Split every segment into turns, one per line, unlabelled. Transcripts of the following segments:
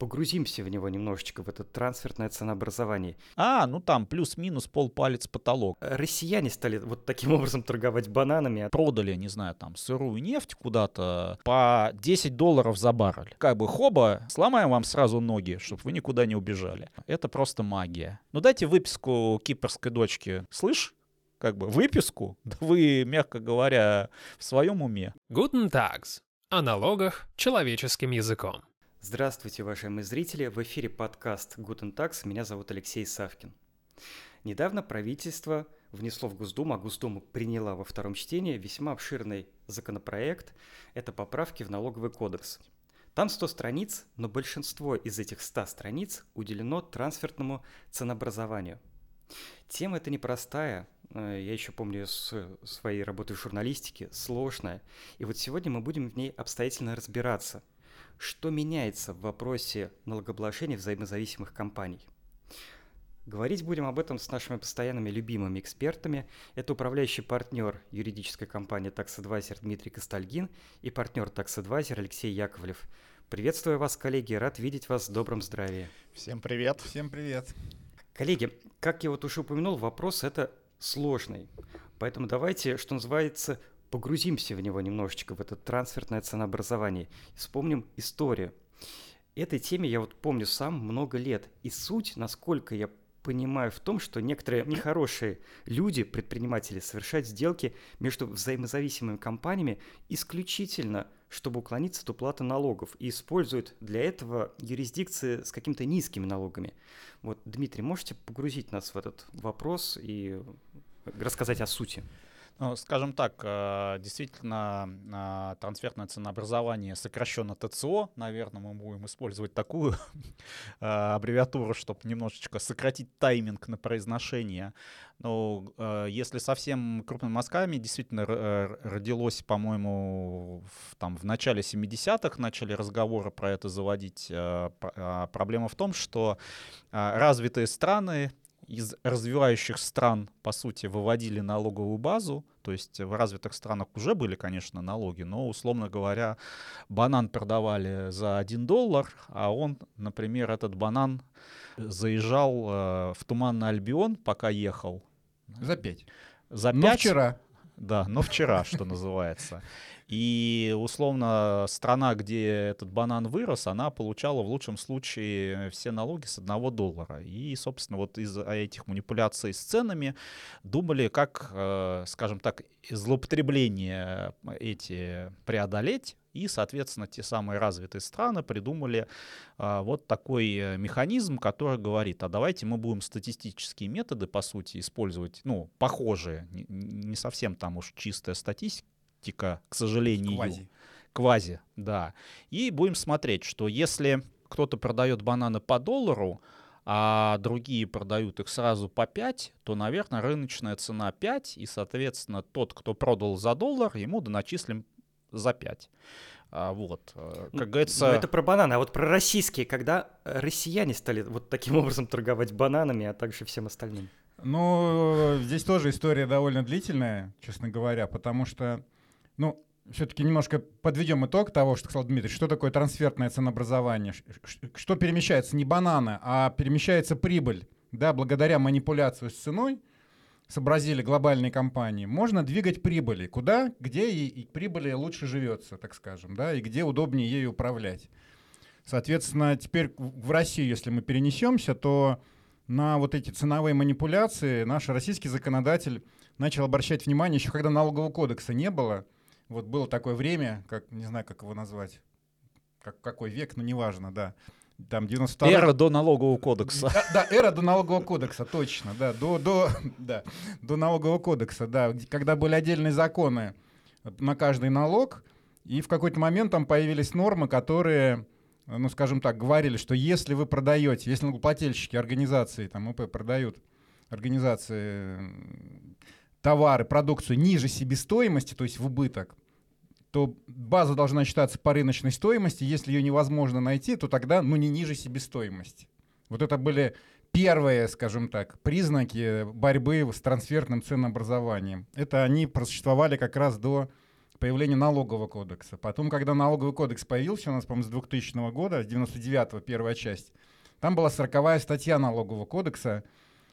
погрузимся в него немножечко, в это трансферное ценообразование.
А, ну там плюс-минус полпалец потолок.
Россияне стали вот таким образом торговать бананами.
Продали, не знаю, там сырую нефть куда-то по 10 долларов за баррель. Как бы хоба, сломаем вам сразу ноги, чтобы вы никуда не убежали. Это просто магия. Ну дайте выписку кипрской дочки. Слышь? Как бы выписку? Да вы, мягко говоря, в своем уме.
Guten Tags. О налогах человеческим языком.
Здравствуйте, уважаемые зрители! В эфире подкаст Guten Tax. Меня зовут Алексей Савкин. Недавно правительство внесло в Госдуму, а Госдума приняла во втором чтении весьма обширный законопроект. Это поправки в налоговый кодекс. Там 100 страниц, но большинство из этих 100 страниц уделено трансфертному ценообразованию. Тема эта непростая, э, я еще помню с своей работы в журналистике, сложная. И вот сегодня мы будем в ней обстоятельно разбираться – что меняется в вопросе налогообложения взаимозависимых компаний? Говорить будем об этом с нашими постоянными любимыми экспертами. Это управляющий партнер юридической компании Tax Advisor Дмитрий Костальгин и партнер Tax Advisor Алексей Яковлев. Приветствую вас, коллеги, рад видеть вас в добром здравии.
Всем привет.
Всем привет.
Коллеги, как я вот уже упомянул, вопрос это сложный. Поэтому давайте, что называется, погрузимся в него немножечко, в это трансфертное ценообразование, и вспомним историю. Этой теме я вот помню сам много лет. И суть, насколько я понимаю, в том, что некоторые нехорошие люди, предприниматели, совершают сделки между взаимозависимыми компаниями исключительно, чтобы уклониться от уплаты налогов, и используют для этого юрисдикции с какими-то низкими налогами. Вот, Дмитрий, можете погрузить нас в этот вопрос и рассказать о сути?
Ну, скажем так, э, действительно, э, трансферное ценообразование сокращенно ТЦО, наверное, мы будем использовать такую э, аббревиатуру, чтобы немножечко сократить тайминг на произношение. Но если совсем крупными мазками, действительно родилось, по-моему, в, там, в начале 70-х начали разговоры про это заводить. Проблема в том, что развитые страны из развивающих стран, по сути, выводили налоговую базу, то есть в развитых странах уже были, конечно, налоги, но, условно говоря, банан продавали за 1 доллар, а он, например, этот банан заезжал э, в Туманный Альбион, пока ехал.
За 5.
За 5.
Но вчера.
Да, но вчера, что называется. И условно страна, где этот банан вырос, она получала в лучшем случае все налоги с одного доллара. И, собственно, вот из-за этих манипуляций с ценами думали, как, э, скажем так, злоупотребления эти преодолеть. И, соответственно, те самые развитые страны придумали а, вот такой механизм, который говорит, а давайте мы будем статистические методы, по сути, использовать, ну, похожие, не, не совсем там уж чистая статистика, практика, к сожалению.
Квази.
Квази, да. И будем смотреть, что если кто-то продает бананы по доллару, а другие продают их сразу по 5, то, наверное, рыночная цена 5, и, соответственно, тот, кто продал за доллар, ему доначислим за 5. А, вот, э, как ну, говорится...
Ну, это про бананы, а вот про российские, когда россияне стали вот таким образом торговать бананами, а также всем остальным?
Ну, здесь тоже история довольно длительная, честно говоря, потому что ну, все-таки немножко подведем итог того, что сказал Дмитрий. Что такое трансфертное ценообразование? Что перемещается не бананы, а перемещается прибыль. Да, благодаря манипуляции с ценой сообразили глобальные компании, можно двигать прибыли. Куда, где и, и прибыли лучше живется, так скажем, да, и где удобнее ею управлять. Соответственно, теперь в Россию, если мы перенесемся, то на вот эти ценовые манипуляции наш российский законодатель начал обращать внимание еще когда налогового кодекса не было – вот было такое время, как, не знаю, как его назвать, как, какой век, но неважно, да.
Там 92 Эра до налогового кодекса.
Да, да, эра до налогового кодекса, точно, да, до, до, да, до налогового кодекса, да, когда были отдельные законы на каждый налог, и в какой-то момент там появились нормы, которые, ну, скажем так, говорили, что если вы продаете, если налогоплательщики, организации, там, ОП продают, организации товары, продукцию ниже себестоимости, то есть в убыток, то база должна считаться по рыночной стоимости. Если ее невозможно найти, то тогда ну, не ниже себестоимости. Вот это были первые, скажем так, признаки борьбы с трансфертным ценообразованием. Это они просуществовали как раз до появления налогового кодекса. Потом, когда налоговый кодекс появился у нас, по-моему, с 2000 года, с 99-го первая часть, там была 40 статья налогового кодекса,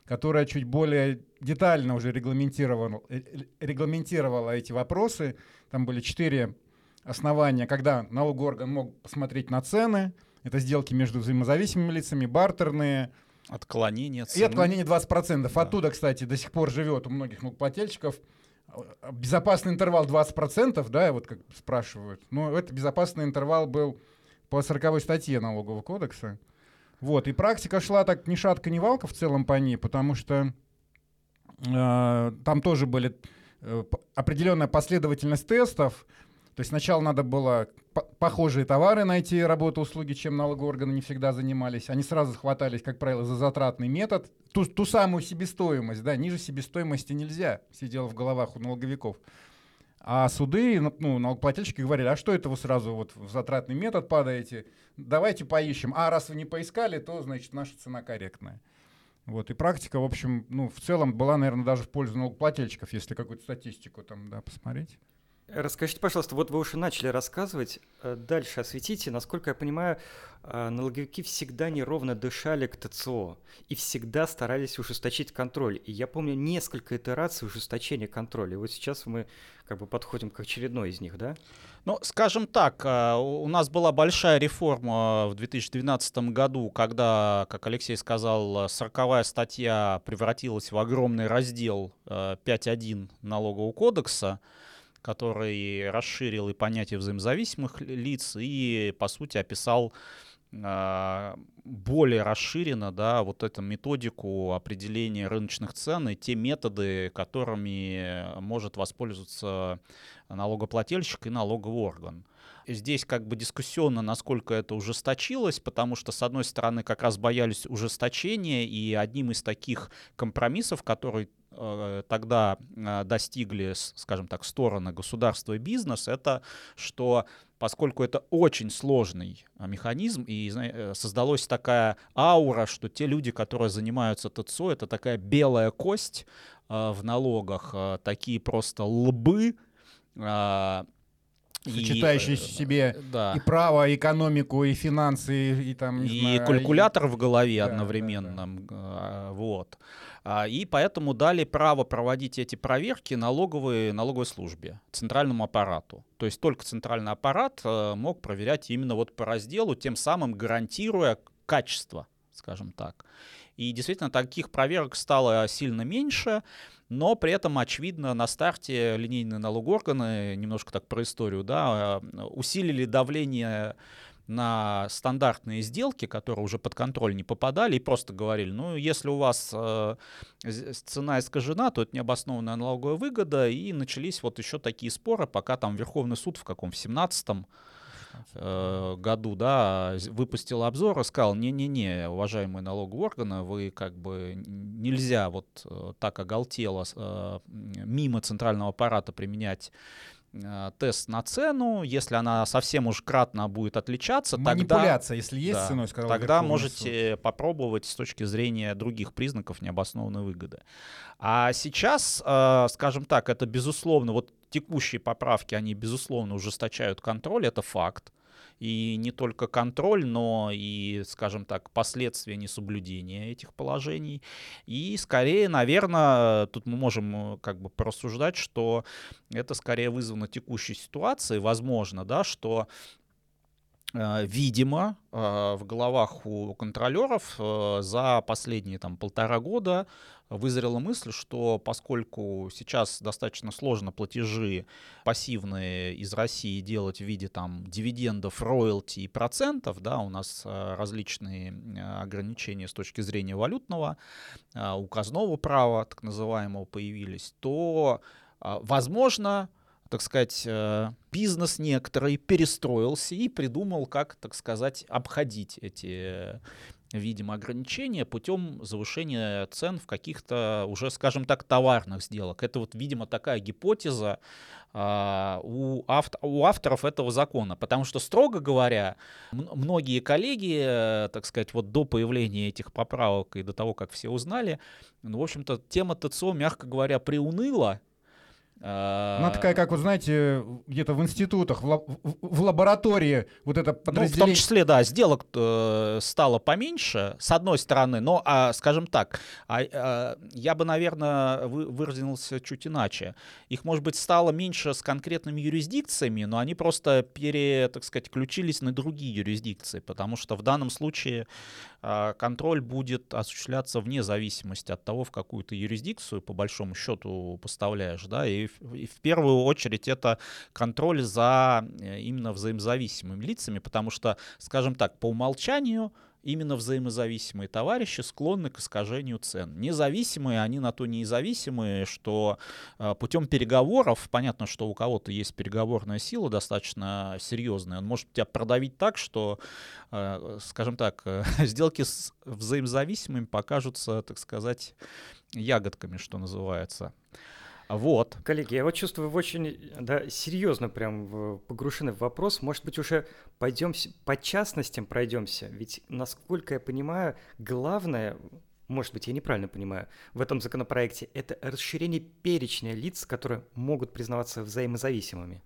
которая чуть более детально уже регламентировала, э, э, регламентировала эти вопросы. Там были четыре основания, когда налоговый орган мог посмотреть на цены, это сделки между взаимозависимыми лицами, бартерные,
Отклонение цены.
и отклонение 20%. Да. Оттуда, кстати, до сих пор живет у многих налогоплательщиков безопасный интервал 20%, да, вот как спрашивают. Но это безопасный интервал был по 40 статье налогового кодекса. Вот, и практика шла так ни шатка, ни валка в целом по ней, потому что э, там тоже были э, определенная последовательность тестов. То есть сначала надо было похожие товары найти, работу, услуги, чем налоговые органы не всегда занимались. Они сразу хватались, как правило, за затратный метод. Ту, ту самую себестоимость, да, ниже себестоимости нельзя, сидело в головах у налоговиков. А суды, ну, ну, налогоплательщики говорили, а что это вы сразу вот в затратный метод падаете? Давайте поищем. А раз вы не поискали, то, значит, наша цена корректная. Вот, и практика, в общем, ну, в целом была, наверное, даже в пользу налогоплательщиков, если какую-то статистику там, да, посмотреть.
Расскажите, пожалуйста, вот вы уже начали рассказывать, э, дальше осветите. Насколько я понимаю, э, налоговики всегда неровно дышали к ТЦО и всегда старались ужесточить контроль. И я помню несколько итераций ужесточения контроля. И вот сейчас мы как бы подходим к очередной из них, да?
Ну, скажем так, э, у нас была большая реформа в 2012 году, когда, как Алексей сказал, 40 статья превратилась в огромный раздел 5.1 налогового кодекса который расширил и понятие взаимозависимых лиц и, по сути, описал а, более расширенно, да, вот эту методику определения рыночных цен и те методы, которыми может воспользоваться налогоплательщик и налоговый орган. Здесь как бы дискуссионно, насколько это ужесточилось, потому что, с одной стороны, как раз боялись ужесточения, и одним из таких компромиссов, который тогда э, достигли, скажем так, стороны государства и бизнес, это что поскольку это очень сложный э, механизм, и создалась такая аура, что те люди, которые занимаются ТЦО, это такая белая кость в налогах, такие просто лбы,
сочетающий в себе да. и право, и экономику, и финансы, и, и там
и знаю, калькулятор и... в голове да, одновременно, да, да. вот. А, и поэтому дали право проводить эти проверки налоговой, налоговой службе, центральному аппарату. То есть только центральный аппарат э, мог проверять именно вот по разделу, тем самым гарантируя качество, скажем так. И действительно таких проверок стало сильно меньше, но при этом, очевидно, на старте линейные налогоорганы, немножко так про историю, да, э, усилили давление на стандартные сделки, которые уже под контроль не попадали, и просто говорили, ну, если у вас э, цена искажена, то это необоснованная налоговая выгода, и начались вот еще такие споры, пока там Верховный суд в каком, в 17-м э, году, да, выпустил обзор и сказал, не-не-не, уважаемые налоговые органы, вы как бы нельзя вот э, так оголтело э, мимо центрального аппарата применять тест на цену, если она совсем уж кратно будет отличаться,
Манипуляция,
тогда,
если есть да, ценой,
сказал Тогда можете суд. попробовать с точки зрения других признаков необоснованной выгоды. А сейчас, э, скажем так, это безусловно, вот текущие поправки, они безусловно ужесточают контроль, это факт и не только контроль, но и, скажем так, последствия несоблюдения этих положений. И скорее, наверное, тут мы можем э, как бы порассуждать, что это скорее вызвано текущей ситуацией, возможно, да, что видимо, э, в головах у контролеров за последние там полтора года вызрела мысль, что поскольку сейчас достаточно сложно платежи пассивные из России делать в виде там дивидендов, роялти и процентов, да, у нас э, различные э, ограничения с точки зрения валютного, э, указного права, так называемого, появились, то, возможно, так сказать, бизнес некоторый перестроился и придумал, как, так сказать, обходить эти видим ограничения путем завышения цен в каких-то уже, скажем так, товарных сделок. Это вот, видимо, такая гипотеза а, у, авто, у авторов этого закона, потому что, строго говоря, многие коллеги, э, так сказать, вот до появления этих поправок и до того, как все узнали, ну, в общем-то, тема ТЦО, мягко говоря, приуныла,
Она такая, как, вы знаете, где-то в институтах, в, лаб- в лаборатории вот это подразделение...
Ну, в том числе, да, сделок э, стало поменьше, с одной стороны, но, а, скажем так, а, а, я бы, наверное, вы, выразился чуть иначе. Их, может быть, стало меньше с конкретными юрисдикциями, но они просто пере, так сказать, ключились на другие юрисдикции, потому что в данном случае а, контроль будет осуществляться вне зависимости от того, в какую ты юрисдикцию, по большому счету, поставляешь, да, и и в первую очередь это контроль за э, именно взаимозависимыми лицами, потому что, скажем так, по умолчанию именно взаимозависимые товарищи склонны к искажению цен. Независимые, они на то независимые, что э, путем переговоров, понятно, что у кого-то есть переговорная сила достаточно серьезная, он может тебя продавить так, что, э, скажем так, сделки с взаимозависимыми покажутся, так сказать, ягодками, что называется. Вот.
Коллеги, я вот чувствую, вы очень да, серьезно прям погружены в вопрос. Может быть, уже пойдем по частностям пройдемся. Ведь, насколько я понимаю, главное, может быть, я неправильно понимаю, в этом законопроекте это расширение перечня лиц, которые могут признаваться взаимозависимыми.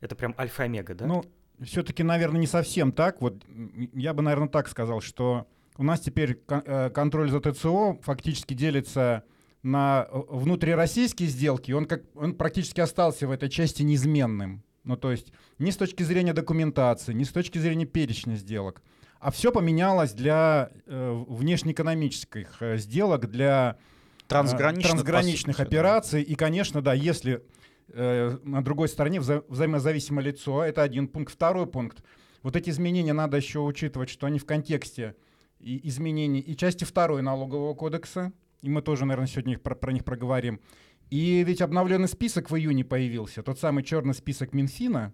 Это прям альфа-омега, да?
Ну, все-таки, наверное, не совсем так. Вот я бы, наверное, так сказал, что у нас теперь э, контроль за ТЦО фактически делится на э, внутрироссийские сделки, он, как, он практически остался в этой части неизменным. Ну, то есть ни с точки зрения документации, ни с точки зрения перечня сделок. А все поменялось для э, внешнеэкономических э, сделок, для
э, трансграничных,
трансграничных сути, операций. Да. И, конечно, да, если э, на другой стороне вза взаимозависимое лицо, это один пункт. Второй пункт. Вот эти изменения надо еще учитывать, что они в контексте и изменений и части второй налогового кодекса, и мы тоже, наверное, сегодня их, про, про них проговорим. И ведь обновленный список в июне появился, тот самый черный список Минфина,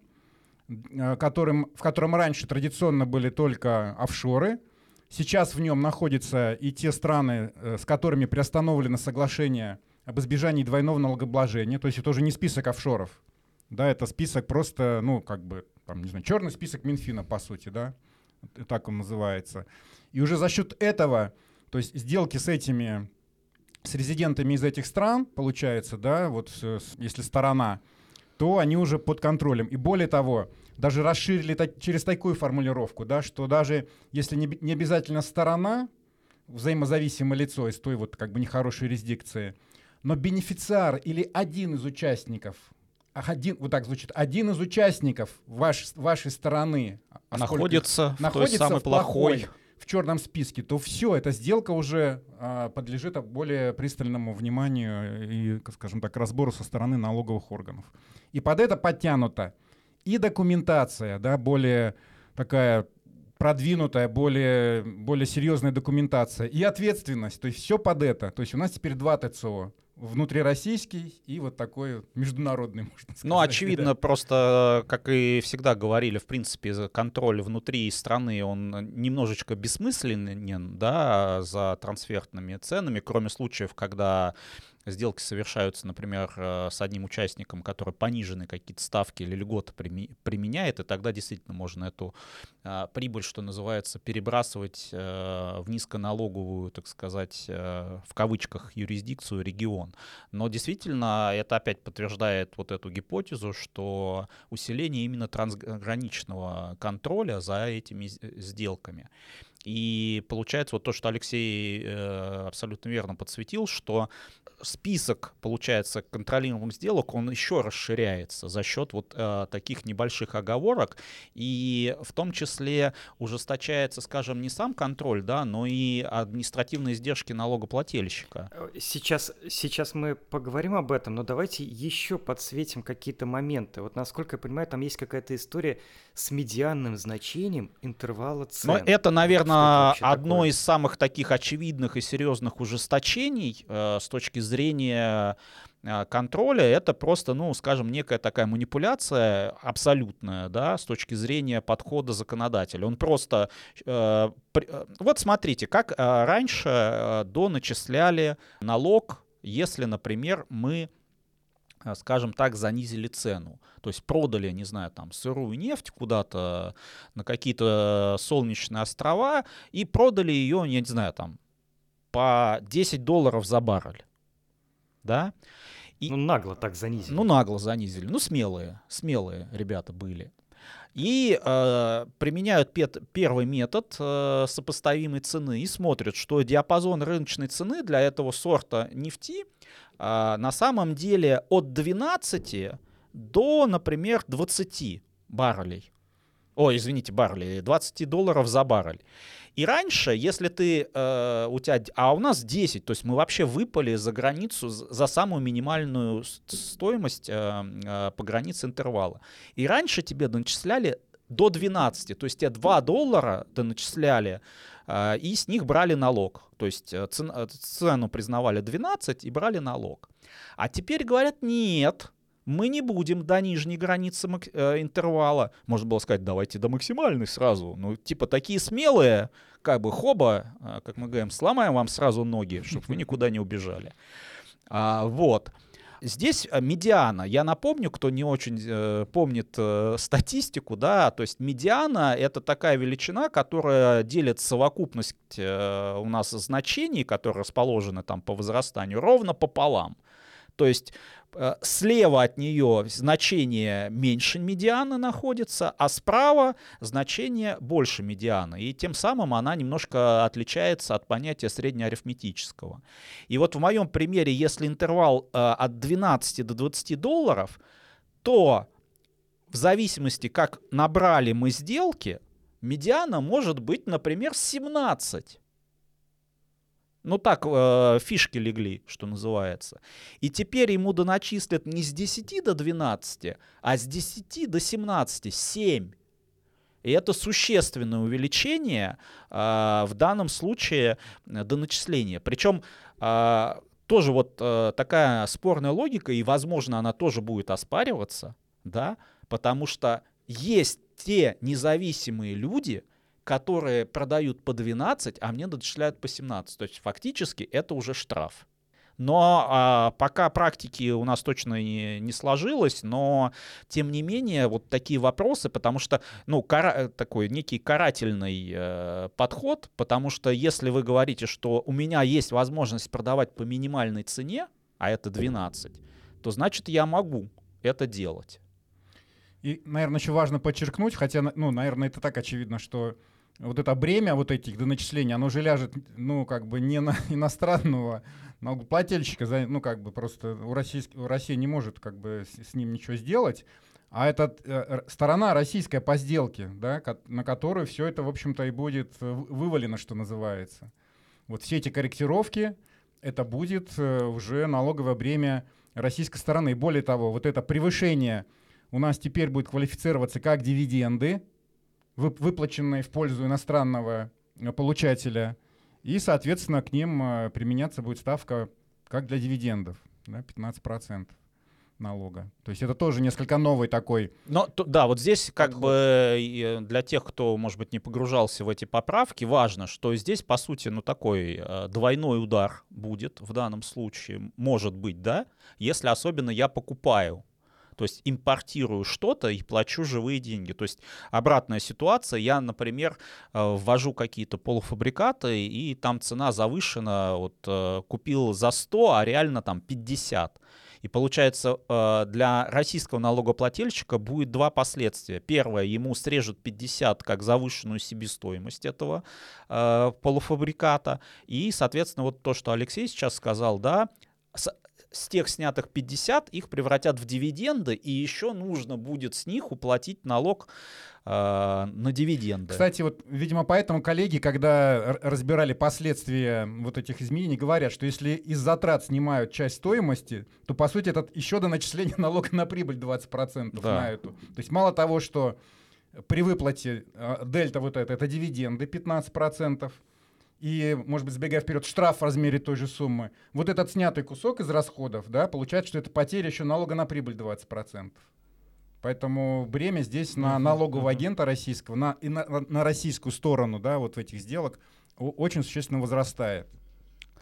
э, которым, в котором раньше традиционно были только офшоры. Сейчас в нем находятся и те страны, э, с которыми приостановлено соглашение об избежании двойного налогообложения. То есть это уже не список офшоров. Да, это список просто, ну, как бы, там, не знаю, черный список Минфина, по сути, да, так он называется. И уже за счет этого, то есть сделки с этими с резидентами из этих стран, получается, да, вот если сторона, то они уже под контролем. И более того, даже расширили так, через такую формулировку, да, что даже если не, не обязательно сторона, взаимозависимое лицо из той вот как бы нехорошей юрисдикции, но бенефициар или один из участников, один, вот так звучит, один из участников ваш, вашей стороны
находится,
в находится той самой плохой, плохой в черном списке, то все, эта сделка уже а, подлежит более пристальному вниманию и, скажем так, разбору со стороны налоговых органов. И под это подтянута и документация, да, более такая продвинутая, более, более серьезная документация, и ответственность, то есть все под это. То есть у нас теперь два ТЦО внутрироссийский и вот такой международный, можно сказать.
Ну, очевидно, да. просто, как и всегда говорили, в принципе, контроль внутри страны, он немножечко бессмысленен, да, за трансфертными ценами, кроме случаев, когда сделки совершаются, например, э, с одним участником, который пониженные какие-то ставки или льготы применяет, и тогда действительно можно эту а, прибыль, что называется, перебрасывать э, в низконалоговую, так сказать, э, в кавычках, юрисдикцию, регион. Но действительно это опять подтверждает вот эту гипотезу, что усиление именно трансграничного контроля за этими сделками. И получается вот то, что Алексей э, абсолютно верно подсветил, что список, получается, контролируемых сделок, он еще расширяется за счет вот э, таких небольших оговорок, и в том числе ужесточается, скажем, не сам контроль, да, но и административные издержки налогоплательщика.
Э, сейчас, сейчас мы поговорим об этом, но давайте еще подсветим какие-то моменты. Вот насколько я понимаю, там есть какая-то история с медианным значением интервала цен.
Но это, наверное, одно такое? из самых таких очевидных и серьезных ужесточений э, с точки зрения э, контроля это просто, ну, скажем, некая такая манипуляция абсолютная, да, с точки зрения подхода законодателя. Он просто, э, при, э, вот смотрите, как э, раньше э, доначисляли налог, если, например, мы скажем так, занизили цену. То есть продали, не знаю, там сырую нефть куда-то на какие-то солнечные острова и продали ее, я не знаю, там по 10 долларов за баррель. Да?
И, ну, нагло так занизили.
Ну, нагло занизили. Ну, смелые, смелые ребята были. И э, применяют пет, первый метод э, сопоставимой цены и смотрят, что диапазон рыночной цены для этого сорта нефти э, на самом деле от 12 до, например, 20 баррелей. Ой, извините, баррелей, 20 долларов за баррель. И раньше, если ты, э, у тебя, а у нас 10, то есть мы вообще выпали за границу за самую минимальную стоимость э, э, по границе интервала. И раньше тебе начисляли до 12, то есть тебе 2 доллара доначисляли, э, и с них брали налог. То есть э, э, цену признавали 12 и брали налог. А теперь говорят, нет, мы не будем до нижней границы э, интервала. Можно было сказать, давайте до максимальной сразу. Ну, типа, такие смелые, как бы, хоба, как мы говорим, сломаем вам сразу ноги, чтобы вы никуда не убежали. А, вот. Здесь э, медиана. Я напомню, кто не очень э, помнит э, статистику, да, то есть медиана это такая величина, которая делит совокупность э, у нас значений, которые расположены там по возрастанию, ровно пополам. То есть слева от нее значение меньше медианы находится, а справа значение больше медианы. И тем самым она немножко отличается от понятия среднеарифметического. И вот в моем примере, если интервал э, от 12 до 20 долларов, то в зависимости, как набрали мы сделки, медиана может быть, например, 17 ну так, э, фишки легли, что называется. И теперь ему доначислят не с 10 до 12, а с 10 до 17, 7. И это существенное увеличение э, в данном случае э, до начисления. Причем э, тоже вот э, такая спорная логика, и, возможно, она тоже будет оспариваться, да, потому что есть те независимые люди, которые продают по 12, а мне начисляют по 17. То есть фактически это уже штраф. Но а, пока практики у нас точно не, не сложилось, но тем не менее вот такие вопросы, потому что, ну, кара, такой некий карательный э, подход, потому что если вы говорите, что у меня есть возможность продавать по минимальной цене, а это 12, то значит я могу это делать.
И, наверное, еще важно подчеркнуть, хотя, ну, наверное, это так очевидно, что вот это бремя вот этих доначислений, оно уже ляжет, ну, как бы не на иностранного налогоплательщика, ну, как бы просто у, российск, у России не может как бы с, с ним ничего сделать, а это э, сторона российская по сделке, да, на которую все это, в общем-то, и будет э, вывалено, что называется. Вот все эти корректировки, это будет э, уже налоговое бремя российской стороны. И более того, вот это превышение у нас теперь будет квалифицироваться как дивиденды, выплаченные в пользу иностранного э, получателя, и, соответственно, к ним э, применяться будет ставка как для дивидендов, да, 15% налога. То есть это тоже несколько новый такой.
Но то, да, вот здесь как подход. бы для тех, кто, может быть, не погружался в эти поправки, важно, что здесь, по сути, ну такой э, двойной удар будет в данном случае, может быть, да, если особенно я покупаю то есть импортирую что-то и плачу живые деньги. То есть обратная ситуация. Я, например, э, ввожу какие-то полуфабрикаты, и там цена завышена. Вот э, купил за 100, а реально там 50. И получается, э, для российского налогоплательщика будет два последствия. Первое, ему срежут 50 как завышенную себестоимость этого полуфабриката. И, соответственно, вот то, что Алексей сейчас сказал, да, с тех снятых 50 их превратят в дивиденды, и еще нужно будет с них уплатить налог э, на дивиденды.
Кстати, вот, видимо, поэтому коллеги, когда разбирали последствия вот этих изменений, говорят, что если из затрат снимают часть стоимости, то, по сути, это еще до начисления налога на прибыль 20% да. на эту. То есть мало того, что при выплате э, дельта вот это, это дивиденды 15%, и, может быть, сбегая вперед, штраф в размере той же суммы, вот этот снятый кусок из расходов, да, получается, что это потеря еще налога на прибыль 20%. Поэтому бремя здесь на налогового агента российского, на, и на, на российскую сторону, да, вот в этих сделок очень существенно возрастает.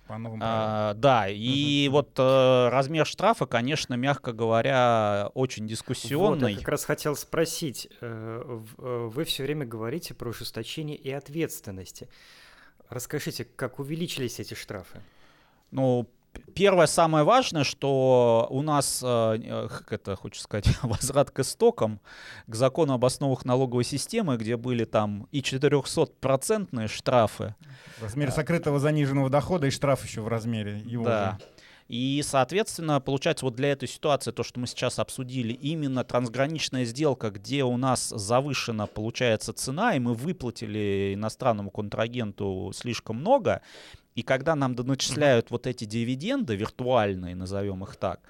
По новым а, да, и угу. вот э, размер штрафа, конечно, мягко говоря, очень дискуссионный. Вот,
я как раз хотел спросить, э, э вы все время говорите про ужесточение и ответственности. Расскажите, как увеличились эти штрафы?
Ну, первое, самое важное, что у нас, э, как это, хочу сказать, возврат к истокам, к закону об основах налоговой системы, где были там и 400-процентные штрафы.
В размере сокрытого заниженного дохода и штраф еще в размере его
Да.
же.
И, соответственно, получается вот для этой ситуации, то, что мы сейчас обсудили, именно трансграничная сделка, где у нас завышена, получается, цена, и мы выплатили иностранному контрагенту слишком много, и когда нам доначисляют вот эти дивиденды виртуальные, назовем их так,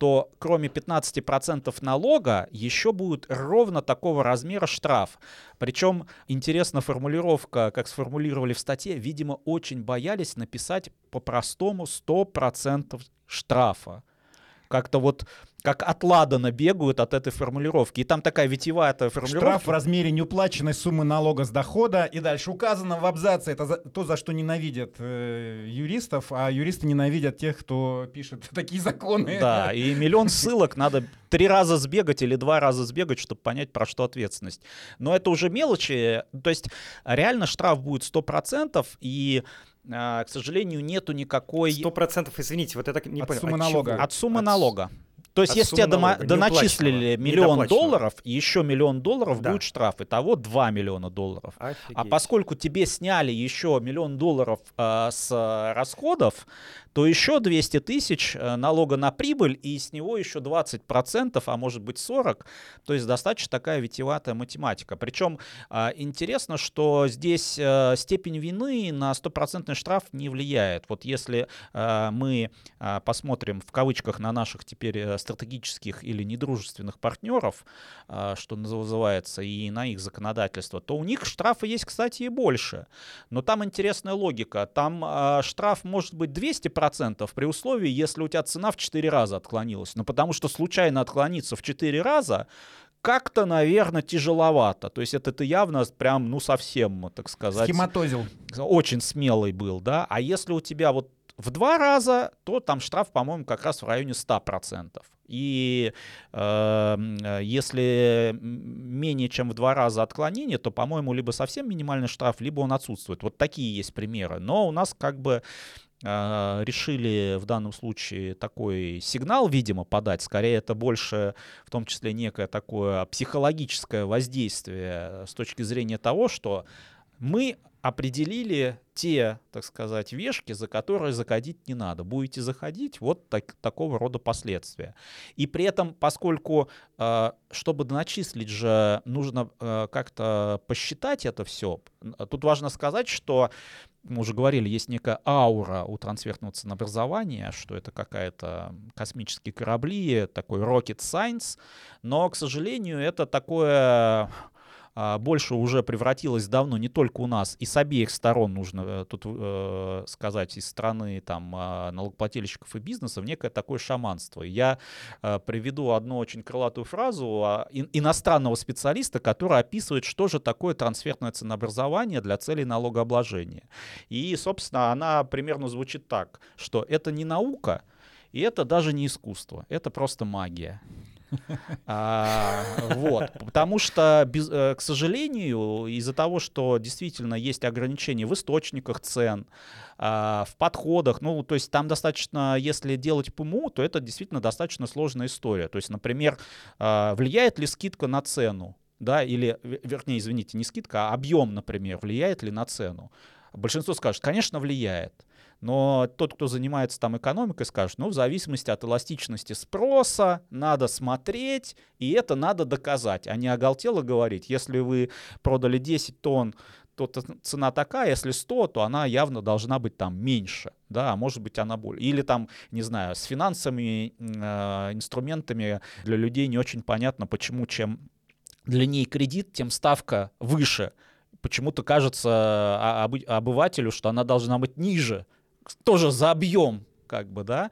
то кроме 15% налога еще будет ровно такого размера штраф. Причем интересна формулировка, как сформулировали в статье, видимо, очень боялись написать по-простому 100% штрафа. Как-то вот как от ладана бегают от этой формулировки. И там такая витиеватая формулировка.
Штраф в размере неуплаченной суммы налога с дохода. И дальше указано в абзаце, это за- то, за что ненавидят э, юристов, а юристы ненавидят тех, кто пишет такие законы.
Да, и миллион ссылок надо три раза сбегать или два раза сбегать, чтобы понять, про что ответственность. Но это уже мелочи. То есть реально штраф будет 100%, и, а, к сожалению, нету никакой...
Сто процентов, извините, вот так не
От
понял.
суммы
от
налога.
От суммы
От
налога. То есть,
от
если тебе дома- доначислили миллион долларов, еще миллион долларов
Да.
будет штраф. Итого 2 миллиона долларов. А
Офигеть.
поскольку тебе сняли еще миллион долларов э, с расходов, то еще 200 тысяч э, налога на прибыль, и с него еще 20%, а может быть 40%. То есть достаточно такая витиеватая математика. Причем а, интересно, что здесь э, степень вины на стопроцентный штраф не влияет. Вот если э, мы посмотрим в кавычках на наших теперь э, стратегических или недружественных партнеров, что называется, и на их законодательство, то у них штрафы есть, кстати, и больше. Но там интересная логика. Там штраф может быть 200% при условии, если у тебя цена в 4 раза отклонилась. Ну, потому что случайно отклониться в 4 раза как-то, наверное, тяжеловато. То есть это ты явно прям, ну, совсем, так сказать,
Схематозил.
очень смелый был, да. А если у тебя вот в два раза, то там штраф, по-моему, как раз в районе 100%. И э, если менее чем в два раза отклонение, то, по-моему, либо совсем минимальный штраф, либо он отсутствует. Вот такие есть примеры. Но у нас как бы решили в данном случае такой сигнал, видимо, подать. Скорее, это больше, в том числе, некое такое психологическое воздействие с точки зрения того, что мы определили те, так сказать, вешки, за которые заходить не надо. Будете заходить, вот так- такого рода последствия. И при этом, поскольку, э, чтобы начислить же, нужно э, как-то посчитать это все, тут важно сказать, что мы уже говорили, есть некая аура у трансфертного ценообразования, что это какая-то космические корабли, такой rocket science, но, к сожалению, это такое больше уже превратилось давно не только у нас, и с обеих сторон нужно э, тут э, сказать, из стороны там а, налогоплательщиков и бизнеса, в некое такое шаманство. Я э, приведу одну очень крылатую фразу а, ин- иностранного специалиста, который описывает, что же такое трансфертное ценообразование для целей налогообложения. И, собственно, она примерно звучит так, что это не наука, и это даже не искусство, это просто магия. А, вот, потому что, без- э, к сожалению, из-за того, что действительно есть ограничения в источниках цен, а, в подходах, ну, то есть там достаточно, если делать ПМУ, то это действительно достаточно сложная история. То есть, например, а, влияет ли скидка на цену, да, или, ве- вернее, извините, не скидка, а объем, например, влияет ли на цену? Большинство скажет, конечно, влияет. Но тот, кто занимается там экономикой, скажет, ну, в зависимости от эластичности спроса, надо смотреть, и это надо доказать, а не оголтело говорить. Если вы продали 10 тонн, то цена такая, если 100, то она явно должна быть там меньше, да, а может быть она более. Или там, не знаю, с финансовыми э, инструментами для людей не очень понятно, почему чем длиннее кредит, тем ставка выше. Почему-то кажется а, обы- обывателю, что она должна быть ниже, тоже за объем, как бы, да.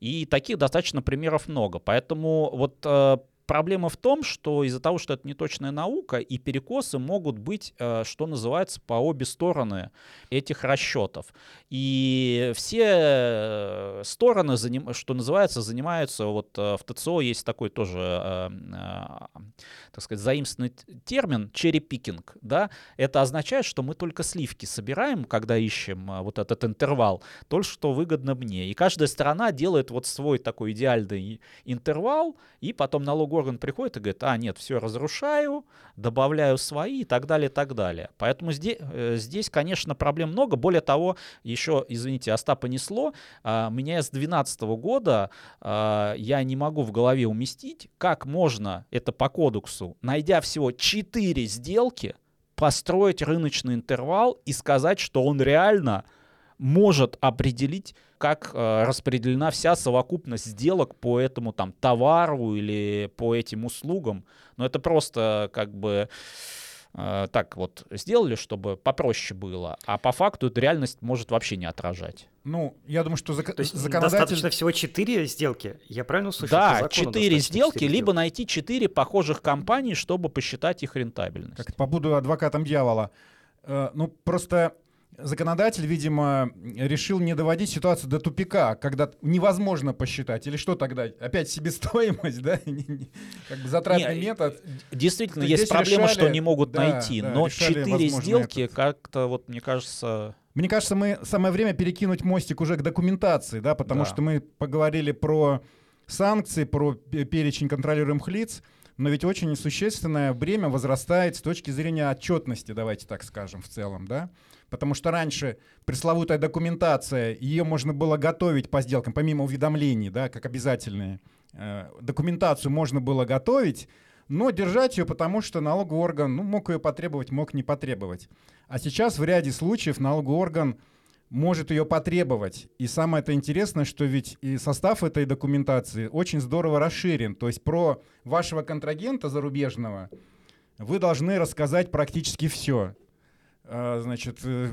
И таких достаточно примеров много. Поэтому вот э, проблема в том, что из-за того, что это неточная наука, и перекосы могут быть, э, что называется, по обе стороны этих расчетов. И все э, стороны, что называется, занимаются, вот в ТЦО есть такой тоже, так сказать, заимственный термин черепикинг, да, это означает, что мы только сливки собираем, когда ищем вот этот интервал, то, что выгодно мне. И каждая сторона делает вот свой такой идеальный интервал, и потом налоговый орган приходит и говорит, а, нет, все разрушаю, добавляю свои и так далее, и так далее. Поэтому здесь, э, здесь конечно, проблем много. Более того, еще, извините, Остапа несло, а, меня с 2012 года а, я не могу в голове уместить, как можно это по кодексу, найдя всего 4 сделки, построить рыночный интервал и сказать, что он реально может определить, как э, распределена вся совокупность сделок по этому там товару или по этим услугам. Но это просто как бы э, так вот сделали, чтобы попроще было, а по факту эту реальность может вообще не отражать.
Ну, я думаю, что зак-
То есть
законодатель...
достаточно всего 4 сделки? Я правильно услышал?
Да, 4 сделки, 4 либо найти 4 похожих компаний, чтобы посчитать их рентабельность.
Как побуду адвокатом дьявола. Э, ну, просто законодатель, видимо, решил не доводить ситуацию до тупика, когда невозможно посчитать. Или что тогда? Опять себестоимость, да? Как бы затратный не, метод.
Действительно, есть Здесь проблема, решали, что не могут да, найти. Да, но четыре сделки как-то, вот, мне кажется...
Мне кажется, мы самое время перекинуть мостик уже к документации, да, потому да. что мы поговорили про санкции, про перечень контролируемых лиц, но ведь очень существенное бремя возрастает с точки зрения отчетности, давайте так скажем, в целом, да. Потому что раньше пресловутая документация, ее можно было готовить по сделкам, помимо уведомлений, да, как обязательные. Э, документацию можно было готовить, но держать ее, потому что налоговый орган ну, мог ее потребовать, мог не потребовать. А сейчас в ряде случаев налоговый орган может ее потребовать. И самое это интересное, что ведь и состав этой документации очень здорово расширен. То есть про вашего контрагента зарубежного вы должны рассказать практически все. А, значит, э,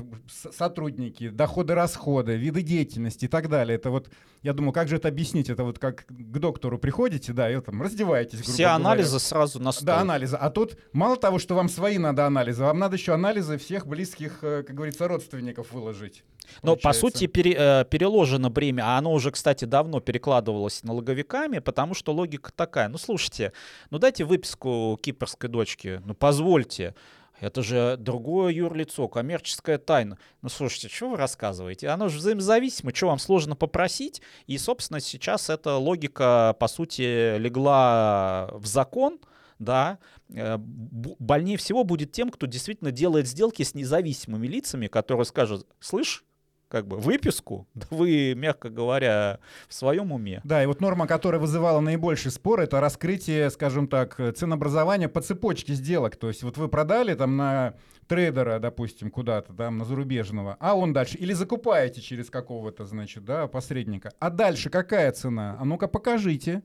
сотрудники, доходы-расходы, виды деятельности и так далее. Это вот, я думаю, как же это объяснить? Это вот как к доктору приходите, да, и там раздеваетесь.
Все анализы говоря. сразу на стол.
Да, анализы. А тут мало того, что вам свои надо анализы, вам надо еще анализы всех близких, э, как говорится, родственников выложить.
Но по сути пере, э, переложено бремя, а оно уже, кстати, давно перекладывалось налоговиками, потому что логика такая. Ну слушайте, ну дайте выписку кипрской дочки, ну позвольте. Это же другое юрлицо, коммерческая тайна. Ну, слушайте, что вы рассказываете? Оно же взаимозависимо, что вам сложно попросить? И, собственно, сейчас эта логика, по сути, легла в закон, да, э, больнее всего будет тем, кто действительно делает сделки с независимыми лицами, которые скажут, слышь, как бы выписку, да вы, мягко говоря, в своем уме.
Да, и вот норма, которая вызывала наибольший спор, это раскрытие, скажем так, ценообразования по цепочке сделок. То есть вот вы продали там на трейдера, допустим, куда-то, там, на зарубежного, а он дальше, или закупаете через какого-то, значит, да, посредника. А дальше какая цена? А ну-ка покажите.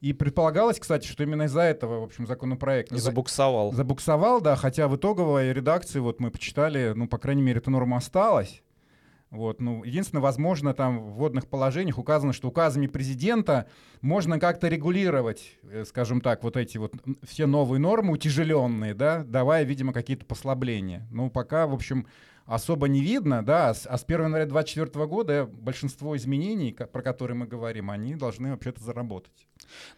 И предполагалось, кстати, что именно из-за этого, в общем, законопроект...
Забуксовал.
Забуксовал, да, хотя в итоговой редакции, вот мы почитали, ну, по крайней мере, эта норма осталась. Вот, ну, единственное, возможно, там в вводных положениях указано, что указами президента можно как-то регулировать, э, скажем так, вот эти вот все новые нормы утяжеленные, да, давая, видимо, какие-то послабления. Ну, пока, в общем, особо не видно, да, а с 1 января 2024 года большинство изменений, про которые мы говорим, они должны вообще-то заработать.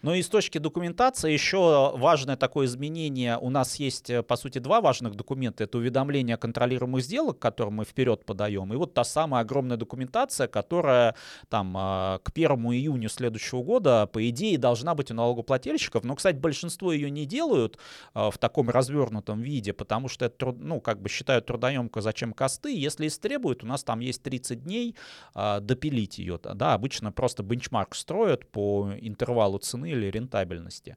Ну и с точки документации еще важное такое изменение. У нас есть, э, по сути, два важных документа. Это уведомление о контролируемых сделок, которые мы вперед подаем, и вот та самая огромная документация, которая там а, к 1 июню следующего года, по идее, должна быть у налогоплательщиков. Но, кстати, большинство ее не делают а, в таком развернутом виде, потому что это, ну, как бы считают трудоемко, зачем косты. Если истребуют, у нас там есть 30 дней а, допилить ее. Да, обычно просто бенчмарк строят по интервалу цены или рентабельности.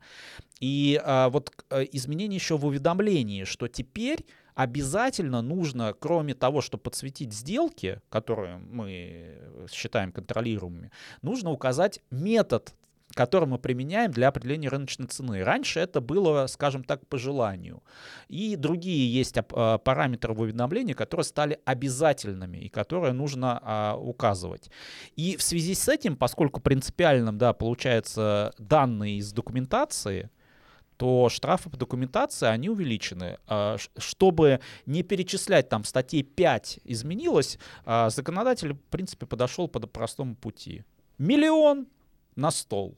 И а, вот а, изменение еще в уведомлении, что теперь обязательно нужно, кроме того, чтобы подсветить сделки, которые мы считаем контролируемыми, нужно указать метод который мы применяем для определения рыночной цены. Раньше это было, скажем так, по желанию. И другие есть а, параметры в уведомлении, которые стали обязательными и которые нужно а, указывать. И в связи с этим, поскольку принципиальным, да, получается данные из документации, то штрафы по документации, они увеличены. А, чтобы не перечислять там статей 5 изменилось, а, законодатель, в принципе, подошел по простому пути. Миллион на стол.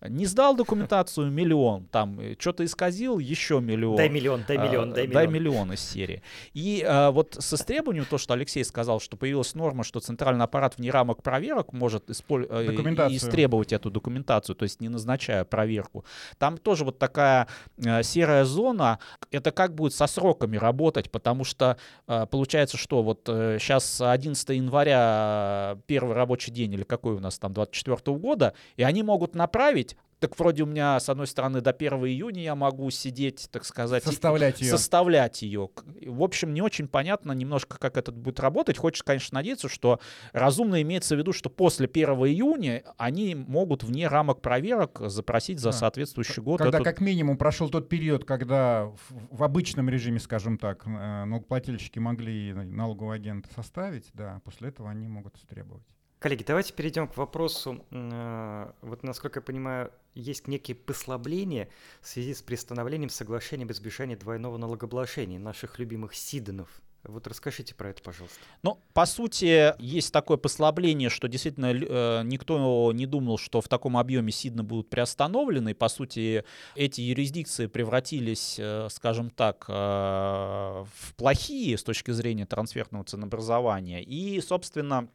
Не сдал документацию миллион, там э, что-то исказил еще миллион.
Дай миллион, дай миллион,
а,
дай миллион.
Дай миллион из серии. И а, вот с истребованием, то, что Алексей сказал, что появилась норма, что центральный аппарат вне рамок проверок может исполь... Э, истребовать эту документацию, то есть не назначая проверку. Там тоже вот такая а, серая зона. Это как будет со сроками работать, потому что а, получается, что вот а, сейчас 11 января первый рабочий день или какой у нас там 24 года, и они могут направить так вроде у меня, с одной стороны, до 1 июня я могу сидеть, так сказать...
Составлять ее.
Составлять ее. В общем, не очень понятно немножко, как это будет работать. Хочется, конечно, надеяться, что разумно имеется в виду, что после 1 июня они могут вне рамок проверок запросить за соответствующий год.
Когда эту... как минимум прошел тот период, когда в, в обычном режиме, скажем так, э, налогоплательщики могли налоговый агент составить, да, после этого они могут требовать.
Коллеги, давайте перейдем к вопросу. Э, вот, насколько я понимаю, есть некие послабления в связи с приостановлением соглашения об избежании двойного налогообложения наших любимых Сиденов. Вот расскажите про это, пожалуйста.
Ну, по сути, есть такое послабление, что действительно э, никто не думал, что в таком объеме Сидны будут приостановлены. по сути, эти юрисдикции превратились, э, скажем так, в плохие с точки зрения трансферного ценообразования. И, собственно,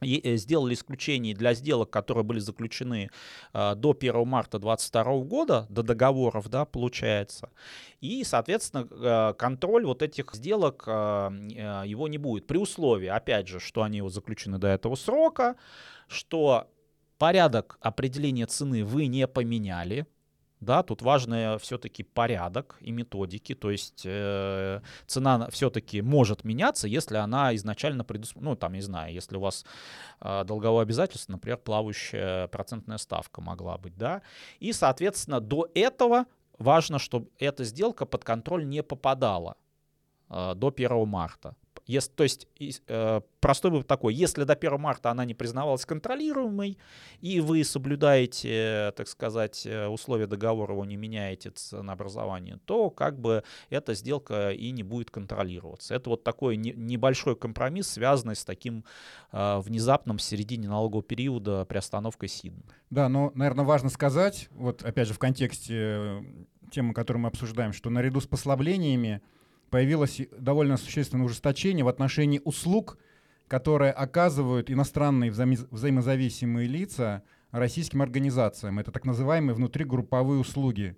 сделали исключение для сделок, которые были заключены э, до 1 марта 2022 года, до договоров, да, получается. И, соответственно, э, контроль вот этих сделок, его не будет. При условии, опять же, что они заключены до этого срока, что порядок определения цены вы не поменяли, да, тут важный все-таки порядок и методики, то есть э, цена все-таки может меняться, если она изначально предусмотрена, ну, там, не знаю, если у вас э, долговое обязательство, например, плавающая процентная ставка могла быть, да, и, соответственно, до этого важно, чтобы эта сделка под контроль не попадала э, до 1 марта. Если, то есть э, простой вывод такой, если до 1 марта она не признавалась контролируемой, и вы соблюдаете, так сказать, э, условия договора, его не меняете ценообразование, то как бы эта сделка и не будет контролироваться. Это вот такой не, небольшой компромисс, связанный с таким э, внезапным в середине налогового периода приостановкой СИД.
Да, но, наверное, важно сказать, вот опять же в контексте э, темы, которую мы обсуждаем, что наряду с послаблениями появилось довольно существенное ужесточение в отношении услуг, которые оказывают иностранные взаим взаимозависимые лица российским организациям. Это так называемые внутригрупповые услуги.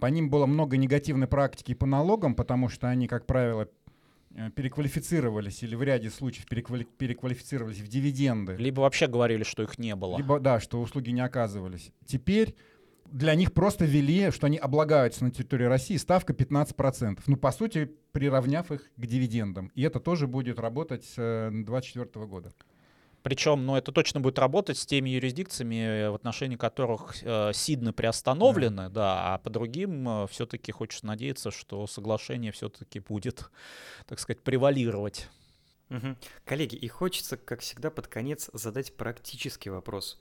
По ним было много негативной практики по налогам, потому что они, как правило, э, переквалифицировались или в ряде случаев переквали переквалифицировались в дивиденды.
Либо вообще говорили, что их не было.
Либо, да, что услуги не оказывались. Теперь для них просто ввели, что они облагаются на территории России, ставка 15%. Ну, по сути, приравняв их к дивидендам. И это тоже будет работать с 2024 э, года.
Причем, ну, это точно будет работать с теми юрисдикциями, в отношении которых э, Сидны приостановлены, да. да, а по другим э, все-таки хочется надеяться, что соглашение все-таки будет, так сказать, превалировать.
Угу. Коллеги, и хочется, как всегда, под конец задать практический вопрос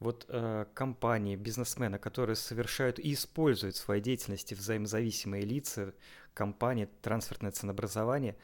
вот э, компании, бизнесмены, которые совершают и используют в своей деятельности взаимозависимые лица, компании, трансферное ценообразование,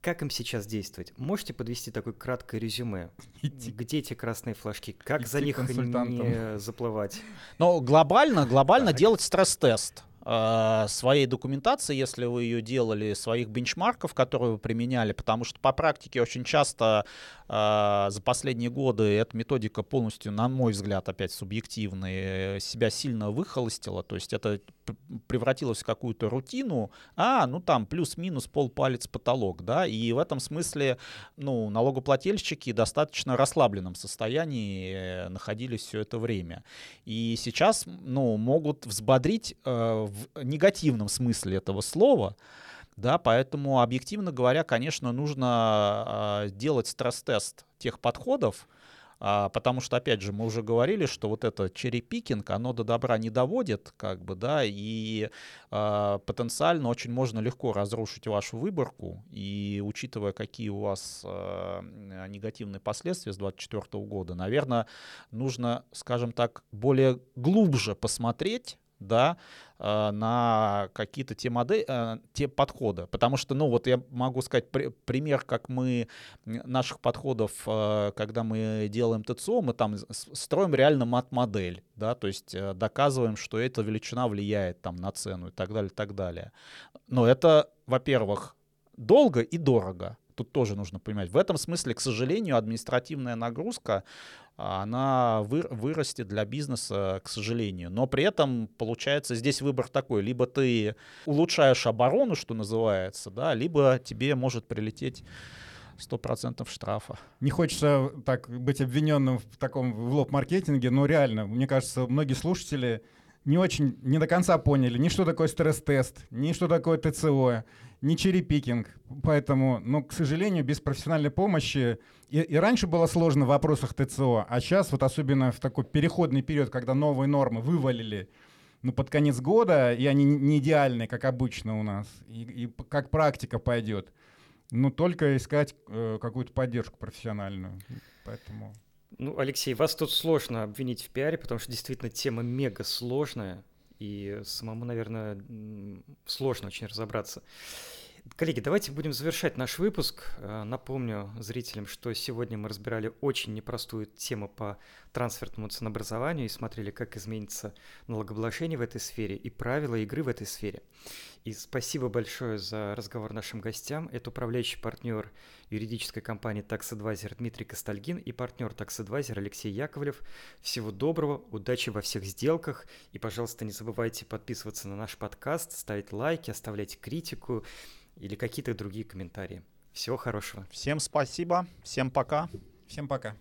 как им сейчас действовать? Можете подвести такое краткое резюме? Идти. Где эти красные флажки? Как Идти за них не заплывать?
Ну, глобально, глобально делать стресс-тест. Э, своей документации, если вы ее делали, своих бенчмарков, которые вы применяли, потому что по практике очень часто э, за последние годы эта методика полностью, на мой взгляд, опять субъективная, себя сильно выхолостила, то есть это превратилось в какую-то рутину, а, ну там плюс-минус полпалец потолок, да, и в этом смысле, ну, налогоплательщики в достаточно расслабленном состоянии э, находились все это время. И сейчас, ну, могут взбодрить э, в негативном смысле этого слова, да, поэтому, объективно говоря, конечно, нужно э, делать стресс-тест тех подходов, А, потому что, опять же, мы уже говорили, что вот это черепикинг, оно до добра не доводит, как бы, да, и а, потенциально очень можно легко разрушить вашу выборку, и учитывая, какие у вас а, негативные последствия с 2024 года, наверное, нужно, скажем так, более глубже посмотреть да, э, на какие-то те модели, э, те подходы. Потому что, ну, вот я могу сказать пример, как мы наших подходов, э, когда мы делаем ТЦО, мы там строим реально мат-модель, да, то есть доказываем, что эта величина влияет там на цену и так далее, и так далее. Но это, во-первых, долго и дорого. Тут тоже нужно понимать. В этом смысле, к сожалению, административная нагрузка она вы, вырастет для бизнеса, к сожалению. Но при этом, получается, здесь выбор такой. Либо ты улучшаешь оборону, что называется, да, либо тебе может прилететь 100% штрафа.
Не хочется так быть обвиненным в таком в лоб-маркетинге, но реально, мне кажется, многие слушатели не очень, не до конца поняли, ни что такое стресс-тест, ни что такое ТЦО, ни черепикинг. Поэтому, ну, к сожалению, без профессиональной помощи и, и раньше было сложно в вопросах ТЦО, а сейчас вот особенно в такой переходный период, когда новые нормы вывалили ну, под конец года, и они не идеальные, как обычно у нас, и, и как практика пойдет, ну, только искать э, какую-то поддержку профессиональную. Поэтому...
Ну, Алексей, вас тут сложно обвинить в пиаре, потому что действительно тема мега сложная, и самому, наверное, сложно очень разобраться. Коллеги, давайте будем завершать наш выпуск. Э, напомню зрителям, что сегодня мы разбирали очень непростую тему по трансферному ценообразованию и смотрели, как изменится налогообложение в этой сфере и правила игры в этой сфере. И спасибо большое за разговор нашим гостям. Это управляющий партнер юридической компании Tax Advisor Дмитрий Костальгин и партнер Tax Advisor Алексей Яковлев. Всего доброго, удачи во всех сделках. И, пожалуйста, не забывайте подписываться на наш подкаст, ставить лайки, оставлять критику или какие-то другие комментарии. Всего хорошего.
Всем спасибо, всем пока.
Всем пока.